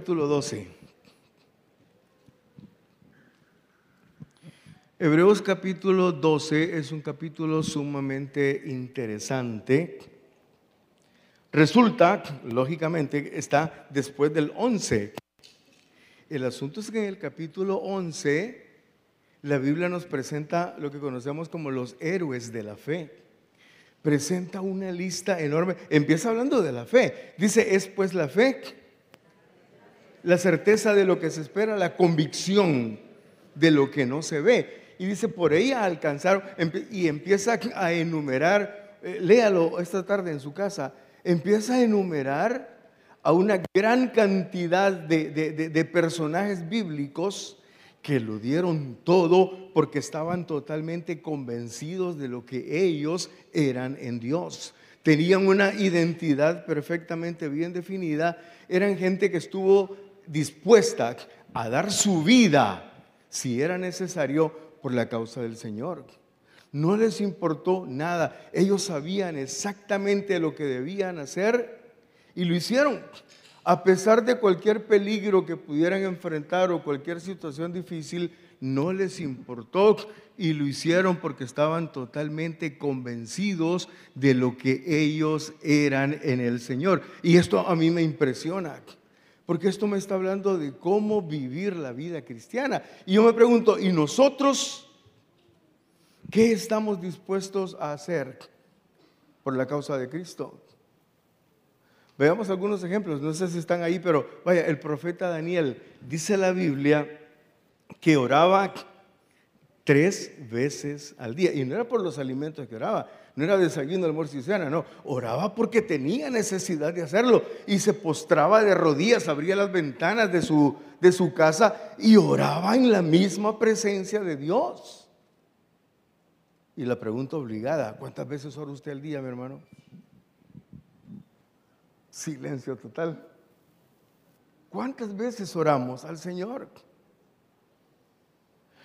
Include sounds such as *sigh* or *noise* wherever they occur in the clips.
Capítulo 12. Hebreos capítulo 12 es un capítulo sumamente interesante. Resulta, lógicamente, está después del 11. El asunto es que en el capítulo 11 la Biblia nos presenta lo que conocemos como los héroes de la fe. Presenta una lista enorme. Empieza hablando de la fe. Dice, es pues la fe, la certeza de lo que se espera, la convicción de lo que no se ve. Y dice, por ella alcanzaron, y empieza a enumerar, eh, léalo esta tarde en su casa, empieza a enumerar a una gran cantidad de, de personajes bíblicos que lo dieron todo porque estaban totalmente convencidos de lo que ellos eran en Dios. Tenían una identidad perfectamente bien definida. Eran gente que estuvo dispuesta a dar su vida, si era necesario, por la causa del Señor. No les importó nada. Ellos sabían exactamente lo que debían hacer y lo hicieron. A pesar de cualquier peligro que pudieran enfrentar o cualquier situación difícil, no les importó y lo hicieron porque estaban totalmente convencidos de lo que ellos eran en el Señor. Y esto a mí me impresiona, porque esto me está hablando de cómo vivir la vida cristiana. Y yo me pregunto, ¿y nosotros qué estamos dispuestos a hacer por la causa de Cristo? Veamos algunos ejemplos, no sé si están ahí, pero vaya, el profeta Daniel, dice la Biblia que oraba tres veces al día. Y no era por los alimentos que oraba, no era desayuno, almuerzo y cena, no. Oraba porque tenía necesidad de hacerlo. Y se postraba de rodillas, abría las ventanas de su, de su casa y oraba en la misma presencia de Dios. Y la pregunta obligada, ¿cuántas veces ora usted al día, mi hermano? Silencio total. ¿Cuántas veces oramos al Señor?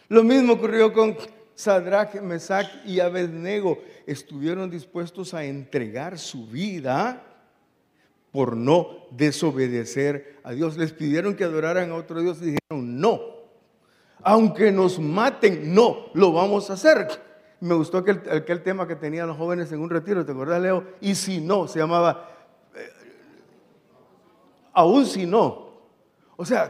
Lo mismo ocurrió con Sadrach, Mesach y Abednego. Estuvieron dispuestos a entregar su vida por no desobedecer a Dios. Les pidieron que adoraran a otro Dios y dijeron, no, aunque nos maten, no, lo vamos a hacer. Me gustó aquel, aquel tema que tenían los jóvenes en un retiro, ¿te acuerdas, Leo? Y si no, se llamaba aún si no. O sea,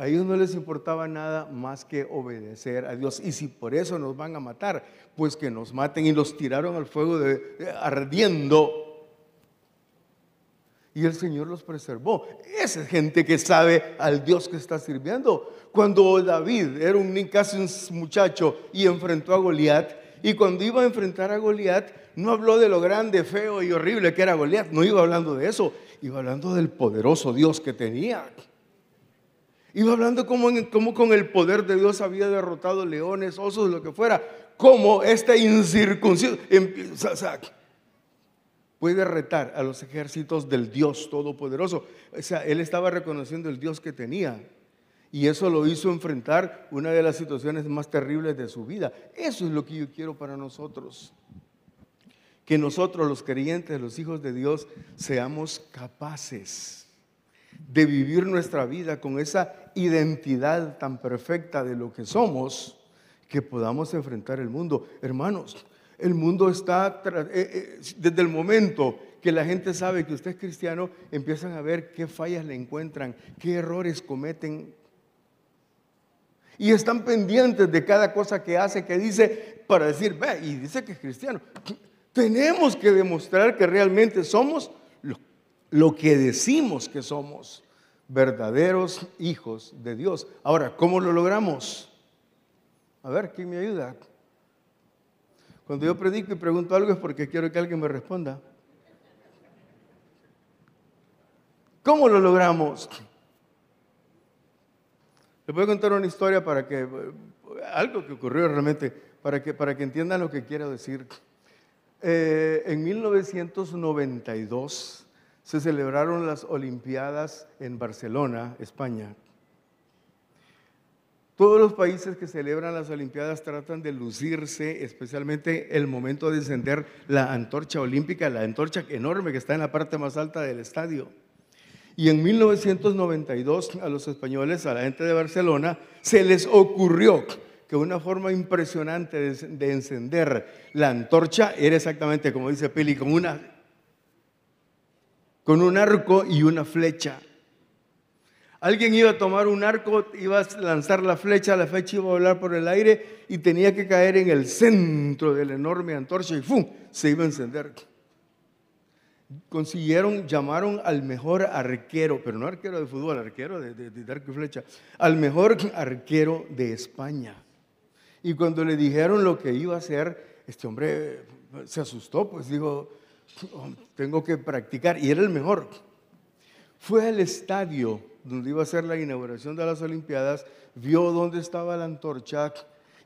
a ellos no les importaba nada más que obedecer a Dios. Y si por eso nos van a matar, pues que nos maten y los tiraron al fuego de, ardiendo. Y el Señor los preservó. Esa gente que sabe al Dios que está sirviendo. Cuando David era un casi un muchacho y enfrentó a Goliat, y cuando iba a enfrentar a Goliat, no habló de lo grande, feo y horrible que era Goliat, no iba hablando de eso iba hablando del poderoso Dios que tenía. Iba hablando como, con el poder de Dios había derrotado leones, osos, lo que fuera. Como este incircunciso puede retar a los ejércitos del Dios Todopoderoso. O sea, él estaba reconociendo el Dios que tenía. Y eso lo hizo enfrentar una de las situaciones más terribles de su vida. Eso es lo que yo quiero para nosotros que nosotros los creyentes, los hijos de Dios, seamos capaces de vivir nuestra vida con esa identidad tan perfecta de lo que somos, que podamos enfrentar el mundo. Hermanos, el mundo está, eh, eh, desde el momento que la gente sabe que usted es cristiano, empiezan a ver qué fallas le encuentran, qué errores cometen. Y están pendientes de cada cosa que hace, que dice, para decir, ve, y dice que es cristiano. Tenemos que demostrar que realmente somos lo, que decimos que somos, verdaderos hijos de Dios. Ahora, ¿cómo lo logramos? A ver, ¿quién me ayuda? Cuando yo predico y pregunto algo es porque quiero que alguien me responda. ¿Cómo lo logramos? Les voy a contar una historia para que, algo que ocurrió realmente, para que, para que entiendan lo que quiero decir. Eh, en 1992 se celebraron las Olimpiadas en Barcelona, España. Todos los países que celebran las Olimpiadas tratan de lucirse, especialmente el momento de encender la antorcha olímpica, la antorcha enorme que está en la parte más alta del estadio. Y en 1992 a los españoles, a la gente de Barcelona, se les ocurrió que una forma impresionante de, encender la antorcha era exactamente como dice Pili, con, una, con un arco y una flecha. Alguien iba a tomar un arco, iba a lanzar la flecha, la flecha iba a volar por el aire y tenía que caer en el centro de la enorme antorcha y ¡fum! se iba a encender. Consiguieron, llamaron al mejor arquero, pero no arquero de fútbol, arquero de, de arco y flecha, al mejor arquero de España. Y cuando le dijeron lo que iba a hacer, este hombre se asustó, pues dijo, *laughs* tengo que practicar. Y era el mejor. Fue al estadio donde iba a ser la inauguración de las Olimpiadas, vio dónde estaba la antorcha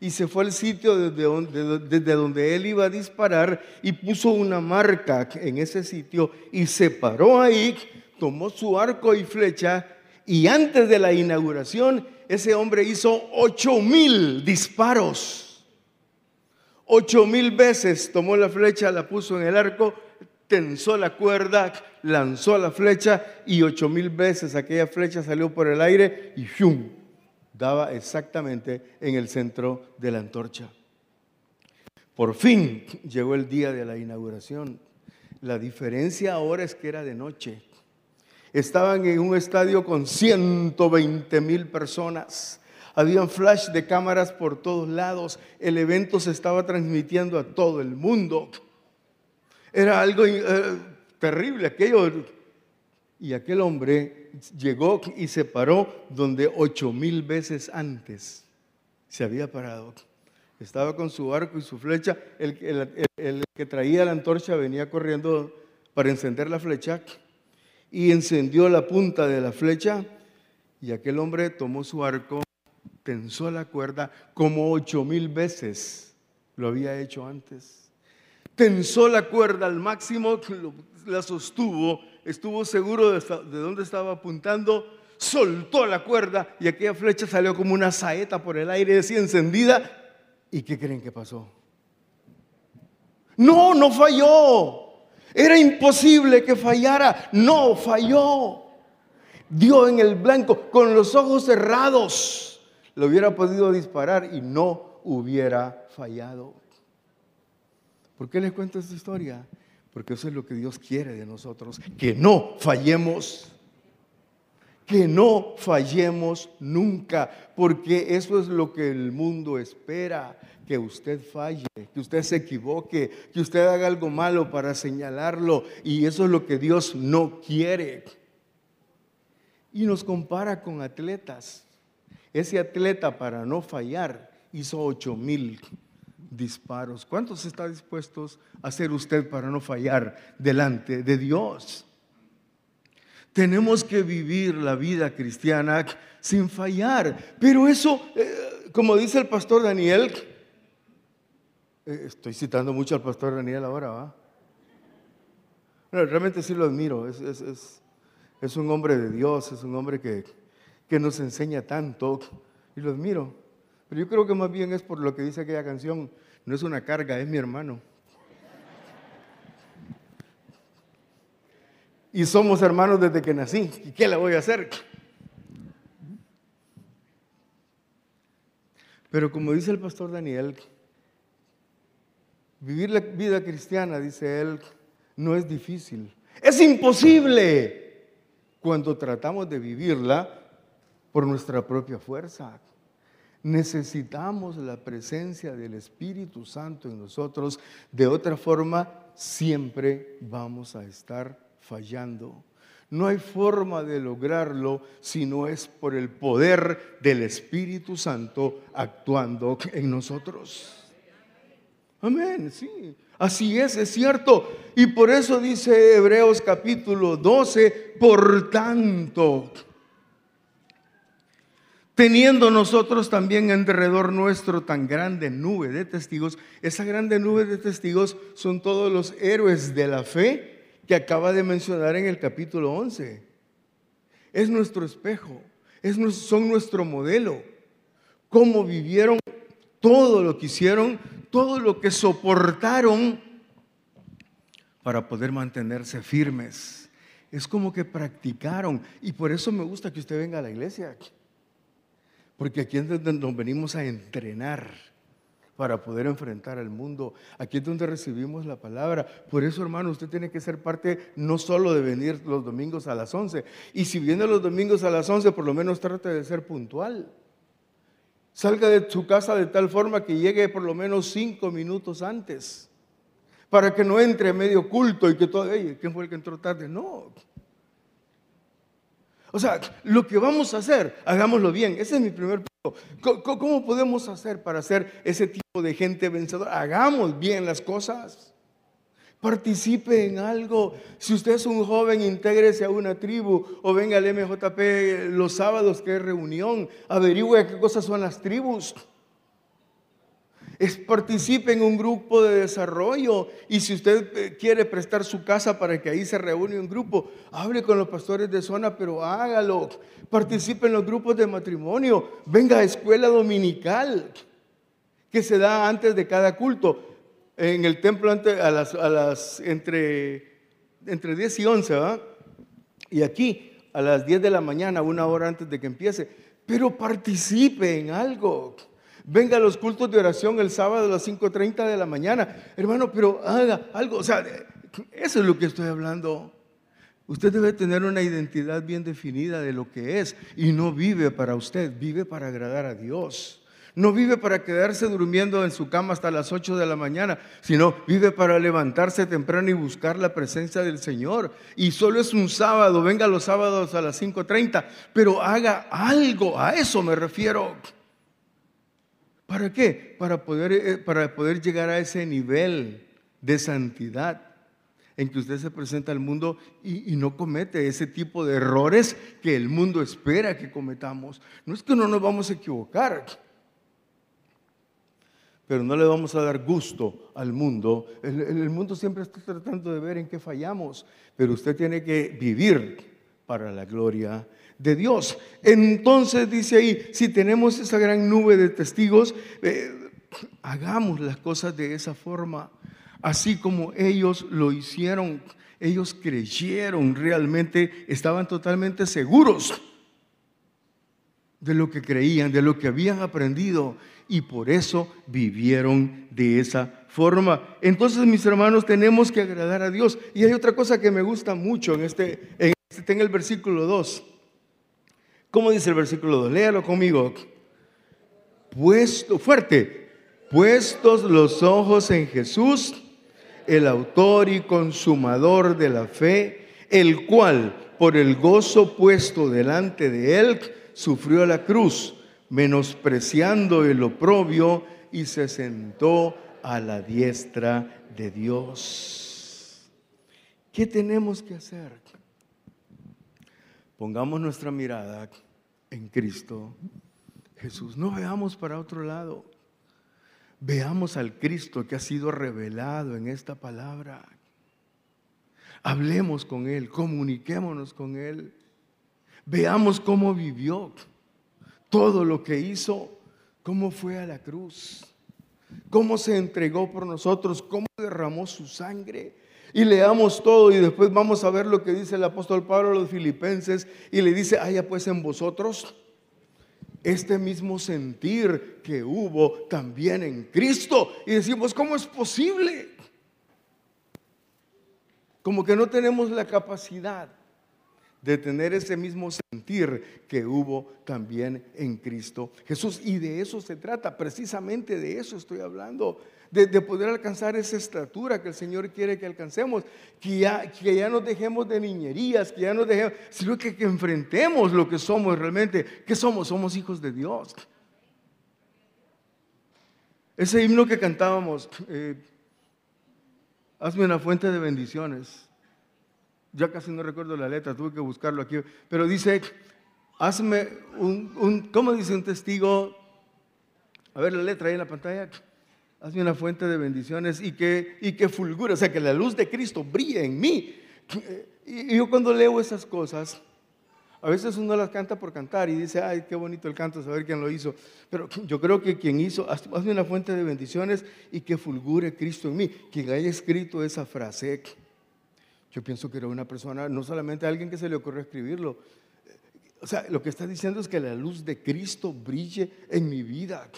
y se fue al sitio desde donde, desde donde, él iba a disparar y puso una marca en ese sitio y se paró ahí, tomó su arco y flecha y antes de la inauguración ese hombre hizo ocho mil disparos. Ocho mil veces tomó la flecha, la puso en el arco, tensó la cuerda, lanzó la flecha y ocho mil veces aquella flecha salió por el aire y ¡fium! daba exactamente en el centro de la antorcha. Por fin llegó el día de la inauguración. La diferencia ahora es que era de noche. Estaban en un estadio con 120 mil personas. Habían flash de cámaras por todos lados. El evento se estaba transmitiendo a todo el mundo. Era algo eh, terrible aquello. Y aquel hombre llegó y se paró donde ocho mil veces antes se había parado. Estaba con su arco y su flecha. El, el que traía la antorcha venía corriendo para encender la flecha y encendió la punta de la flecha y aquel hombre tomó su arco, tensó la cuerda como ocho mil veces lo había hecho antes. Tensó la cuerda al máximo, la sostuvo, estuvo seguro de, de dónde estaba apuntando, soltó la cuerda y aquella flecha salió como una saeta por el aire, así encendida. ¿Y qué creen que pasó? No, no falló. Era imposible que fallara. No, falló. Dio en el blanco, con los ojos cerrados. Lo hubiera podido disparar y no hubiera fallado. ¿Por qué les cuento esta historia? Porque eso es lo que Dios quiere de nosotros, que no fallemos. Que no fallemos nunca, porque eso es lo que el mundo espera que usted falle, que usted se equivoque, que usted haga algo malo para señalarlo. Y eso es lo que Dios no quiere. Y nos compara con atletas. Ese atleta para no fallar hizo ocho mil disparos. ¿Cuántos está dispuestos a hacer usted para no fallar delante de Dios? Tenemos que vivir la vida cristiana sin fallar. Pero eso, eh, como dice el pastor Daniel, eh, estoy citando mucho al pastor Daniel ahora, ¿va? realmente sí lo admiro. Es, un hombre de Dios, es un hombre que, que nos enseña tanto y lo admiro. Pero yo creo que más bien es por lo que dice aquella canción. No es una carga, es mi hermano. Y somos hermanos desde que nací. ¿Y qué le voy a hacer? Pero como dice el pastor Daniel, Vivir la vida cristiana, dice él, no es difícil. Es imposible cuando tratamos de vivirla por nuestra propia fuerza. Necesitamos la presencia del Espíritu Santo en nosotros. De otra forma, siempre vamos a estar fallando. No hay forma de lograrlo si no es por el poder del Espíritu Santo actuando en nosotros. Amén, sí. Así es, es cierto. Y por eso dice Hebreos capítulo 12, por tanto, teniendo nosotros también en derredor nuestro tan grande nube de testigos, esa grande nube de testigos son todos los héroes de la fe que acaba de mencionar en el capítulo 11. Es nuestro espejo, es, son nuestro modelo. Cómo vivieron todo lo que hicieron todo lo que soportaron para poder mantenerse firmes es como que practicaron. Y por eso me gusta que usted venga a la iglesia. Porque aquí es donde nos venimos a entrenar para poder enfrentar al mundo. Aquí es donde recibimos la palabra. Por eso, hermano, usted tiene que ser parte no solo de venir los domingos a las 11. Y si viene los domingos a las 11, por lo menos trate de ser puntual. Salga de su casa de tal forma que llegue por lo menos cinco minutos antes. Para que no entre medio culto y que todo, ¿quién fue el que entró tarde? No. O sea, lo que vamos a hacer, hagámoslo bien. Ese es mi primer punto. ¿Cómo podemos hacer para ser ese tipo de gente vencedora? Hagamos bien las cosas. Participe en algo. Si usted es un joven, intégrese a una tribu o venga al MJP los sábados que es reunión. Averigüe qué cosas son las tribus es participe en un grupo de desarrollo y si usted eh, quiere prestar su casa para que ahí se reúne un grupo, hable con los pastores de zona, pero hágalo. Participe en los grupos de matrimonio, venga a escuela dominical que se da antes de cada culto. En el templo a las, entre, entre 10 y 11, ¿va? Y aquí a las 10 de la mañana, una hora antes de que empiece. Pero participe en algo. Venga a los cultos de oración el sábado a las 5.30 de la mañana. Hermano, pero haga algo. O sea, eso es lo que estoy hablando. Usted debe tener una identidad bien definida de lo que es y no vive para usted, vive para agradar a Dios. No vive para quedarse durmiendo en su cama hasta las 8 de la mañana, sino vive para levantarse temprano y buscar la presencia del Señor. Y solo es un sábado, venga los sábados a las 5.30, pero haga algo, a eso me refiero. ¿Para qué? Para poder, eh, para poder llegar a ese nivel de santidad en que usted se presenta al mundo y, no comete ese tipo de errores que el mundo espera que cometamos. No es que no nos vamos a equivocar, pero no le vamos a dar gusto al mundo. El mundo siempre está tratando de ver en qué fallamos, pero usted tiene que vivir para la gloria de Dios. Entonces dice ahí, si tenemos esa gran nube de testigos, eh, hagamos las cosas de esa forma, así como ellos lo hicieron. Ellos creyeron realmente, estaban totalmente seguros de lo que creían, de lo que habían aprendido y por eso vivieron de esa forma. Entonces, mis hermanos, tenemos que agradar a Dios. Y hay otra cosa que me gusta mucho en este, en este en el versículo 2. ¿Cómo dice el versículo 2? Léalo conmigo. Puesto, fuerte, puestos los ojos en Jesús, el autor y consumador de la fe, el cual, por el gozo puesto delante de él, sufrió la cruz, menospreciando el oprobio, y se sentó a la diestra de Dios. ¿Qué tenemos que hacer? Pongamos nuestra mirada en Cristo Jesús. No veamos para otro lado. Veamos al Cristo que ha sido revelado en esta palabra. Hablemos con Él, comuniquémonos con Él. Veamos cómo vivió, todo lo que hizo, cómo fue a la cruz, cómo se entregó por nosotros, cómo derramó su sangre y leamos todo y después vamos a ver lo que dice el apóstol Pablo a los filipenses y le dice, haya pues en vosotros este mismo sentir que hubo también en Cristo. Y decimos, ¿cómo es posible? Como que no tenemos la capacidad de tener ese mismo sentir que hubo también en Cristo Jesús. Y de eso se trata, precisamente de eso estoy hablando de, poder alcanzar esa estatura que el Señor quiere que alcancemos, que ya, que ya nos dejemos de niñerías, que ya nos dejemos, sino que, que enfrentemos lo que somos realmente. ¿Qué somos? Somos hijos de Dios. Ese himno que cantábamos, eh, hazme una fuente de bendiciones. Ya casi no recuerdo la letra, tuve que buscarlo aquí, pero dice, hazme un, un ¿cómo dice un testigo? A ver la letra ahí en la pantalla hazme una fuente de bendiciones y que, y que fulgure, o sea, que la luz de Cristo brille en mí. Y yo cuando leo esas cosas, a veces uno las canta por cantar y dice, ay, qué bonito el canto, saber quién lo hizo. Pero yo creo que quien hizo, hazme una fuente de bendiciones y que fulgure Cristo en mí. Quien haya escrito esa frase, Yo pienso que era una persona, no solamente alguien que se le ocurrió escribirlo. O sea, lo que está diciendo es que la luz de Cristo brille en mi vida.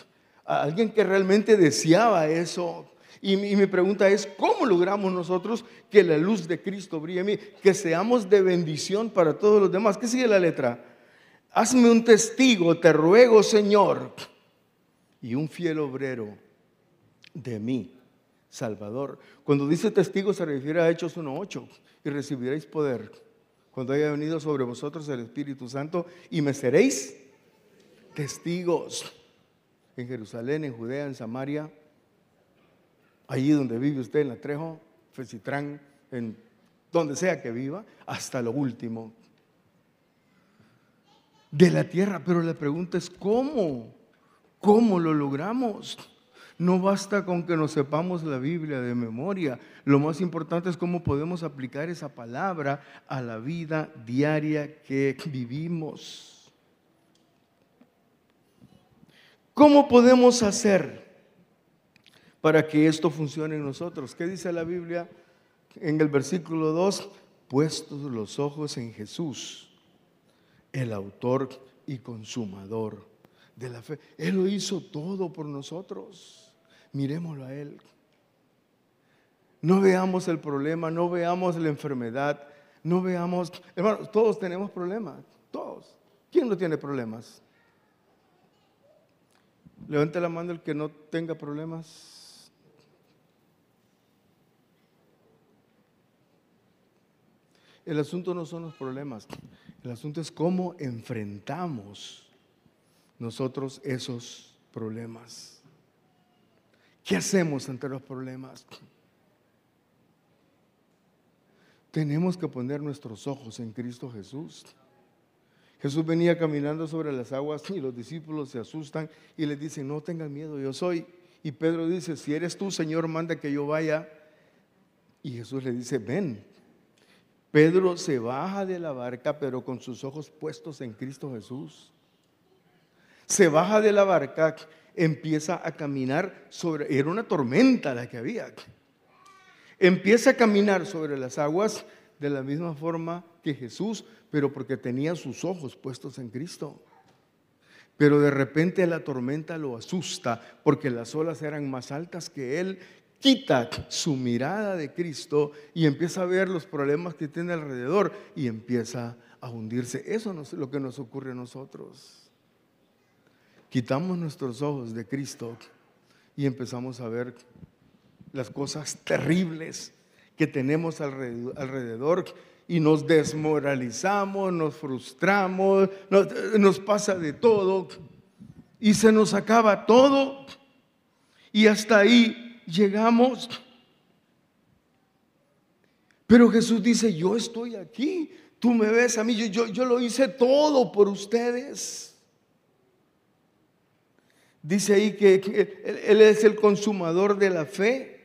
Alguien que realmente deseaba eso. Y mi, pregunta es, ¿cómo logramos nosotros que la luz de Cristo brille en mí? Que seamos de bendición para todos los demás. ¿Qué sigue la letra? Hazme un testigo, te ruego, Señor, y un fiel obrero de mí, Salvador. Cuando dice testigo se refiere a Hechos 1.8 y recibiréis poder cuando haya venido sobre vosotros el Espíritu Santo y me seréis testigos en Jerusalén, en Judea, en Samaria allí donde vive usted, en la Trejo, Fecitrán, en donde sea que viva, hasta lo último de la tierra. Pero la pregunta es, ¿cómo? ¿Cómo lo logramos? No basta con que nos sepamos la Biblia de memoria. Lo más importante es cómo podemos aplicar esa palabra a la vida diaria que vivimos. ¿Cómo podemos hacer para que esto funcione en nosotros. ¿Qué dice la Biblia en el versículo 2? Puestos los ojos en Jesús, el autor y consumador de la fe. Él lo hizo todo por nosotros. Miremoslo a Él. No veamos el problema, no veamos la enfermedad, no veamos... Hermano, todos tenemos problemas, todos. ¿Quién no tiene problemas? Levante la mano el que no tenga problemas. El asunto no son los problemas, el asunto es cómo enfrentamos nosotros esos problemas. ¿Qué hacemos ante los problemas? Tenemos que poner nuestros ojos en Cristo Jesús. Jesús venía caminando sobre las aguas y los discípulos se asustan y le dicen, no tengan miedo, yo soy. Y Pedro dice, si eres tú, Señor, manda que yo vaya. Y Jesús le dice, ven. Pedro se baja de la barca, pero con sus ojos puestos en Cristo Jesús. Se baja de la barca, empieza a caminar sobre, era una tormenta la que había. Empieza a caminar sobre las aguas de la misma forma que Jesús, pero porque tenía sus ojos puestos en Cristo. Pero de repente la tormenta lo asusta porque las olas eran más altas que él quita su mirada de Cristo y empieza a ver los problemas que tiene alrededor y empieza a hundirse. Eso es lo que nos ocurre a nosotros. Quitamos nuestros ojos de Cristo y empezamos a ver las cosas terribles que tenemos alrededor y nos desmoralizamos, nos frustramos, nos, pasa de todo y se nos acaba todo y hasta ahí llegamos. Pero Jesús dice, yo estoy aquí, tú me ves a mí, yo, yo, lo hice todo por ustedes. Dice ahí que, él, es el consumador de la fe.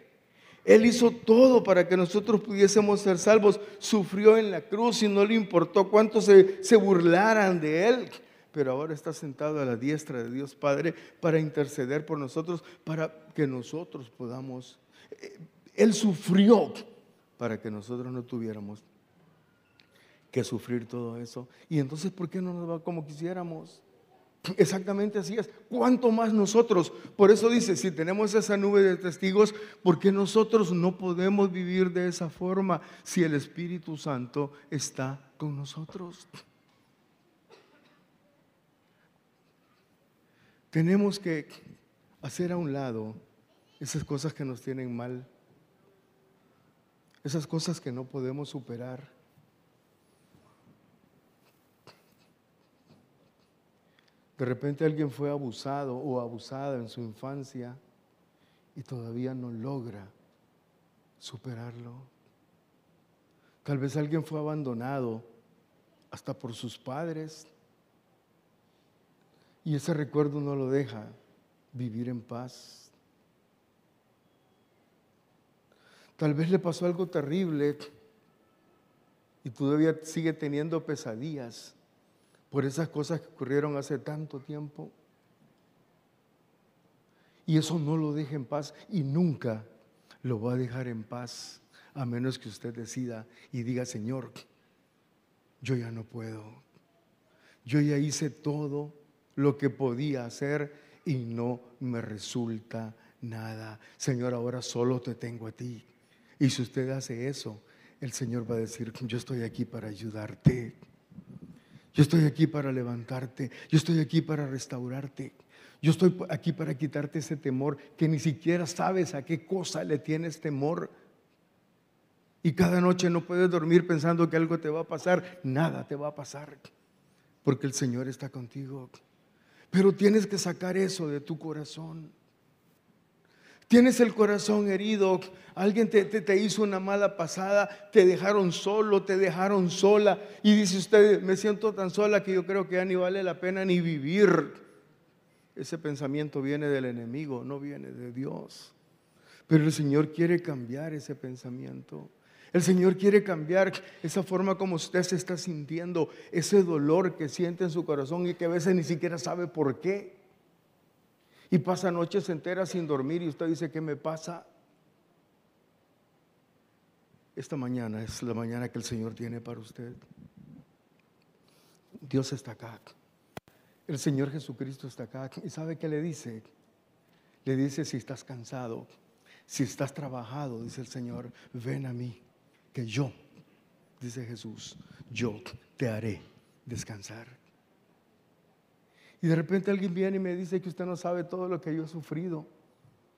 Él hizo todo para que nosotros pudiésemos ser salvos. Sufrió en la cruz y no le importó cuánto se, se burlaran de Él pero ahora está sentado a la diestra de Dios Padre para interceder por nosotros, para que nosotros podamos... Eh, él sufrió para que nosotros no tuviéramos que sufrir todo eso. Y entonces, ¿por qué no nos va como quisiéramos? Exactamente así es. ¿Cuánto más nosotros? Por eso dice, si tenemos esa nube de testigos, ¿por qué nosotros no podemos vivir de esa forma si el Espíritu Santo está con nosotros? Tenemos que hacer a un lado esas cosas que nos tienen mal, esas cosas que no podemos superar. De repente alguien fue abusado o abusada en su infancia y todavía no logra superarlo. Tal vez alguien fue abandonado hasta por sus padres y ese recuerdo no lo deja vivir en paz. Tal vez le pasó algo terrible y todavía sigue teniendo pesadillas por esas cosas que ocurrieron hace tanto tiempo. Y eso no lo deja en paz y nunca lo va a dejar en paz a menos que usted decida y diga, Señor, yo ya no puedo. Yo ya hice todo lo que podía hacer y no me resulta nada. Señor, ahora solo te tengo a ti. Y si usted hace eso, el Señor va a decir, yo estoy aquí para ayudarte. Yo estoy aquí para levantarte. Yo estoy aquí para restaurarte. Yo estoy aquí para quitarte ese temor que ni siquiera sabes a qué cosa le tienes temor. Y cada noche no puedes dormir pensando que algo te va a pasar. Nada te va a pasar. Porque el Señor está contigo. Pero tienes que sacar eso de tu corazón. Tienes el corazón herido, alguien te, hizo una mala pasada, te dejaron solo, te dejaron sola. Y dice usted, me siento tan sola que yo creo que ya ni vale la pena ni vivir. Ese pensamiento viene del enemigo, no viene de Dios. Pero el Señor quiere cambiar ese pensamiento. El Señor quiere cambiar esa forma como usted se está sintiendo, ese dolor que siente en su corazón y que a veces ni siquiera sabe por qué. Y pasa noches enteras sin dormir y usted dice, ¿qué me pasa? Esta mañana es la mañana que el Señor tiene para usted. Dios está acá. El Señor Jesucristo está acá. ¿Y sabe qué le dice? Le dice, si estás cansado, si estás trabajado, dice el Señor, ven a mí que yo, dice Jesús, yo te haré descansar. Y de repente alguien viene y me dice que usted no sabe todo lo que yo he sufrido.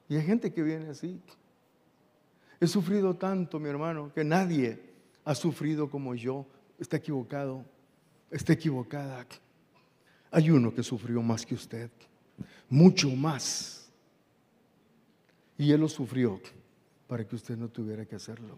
Y hay gente que viene así. He sufrido tanto, mi hermano, que nadie ha sufrido como yo. Está equivocado, está equivocada. Hay uno que sufrió más que usted, mucho más. Y él lo sufrió para que usted no tuviera que hacerlo.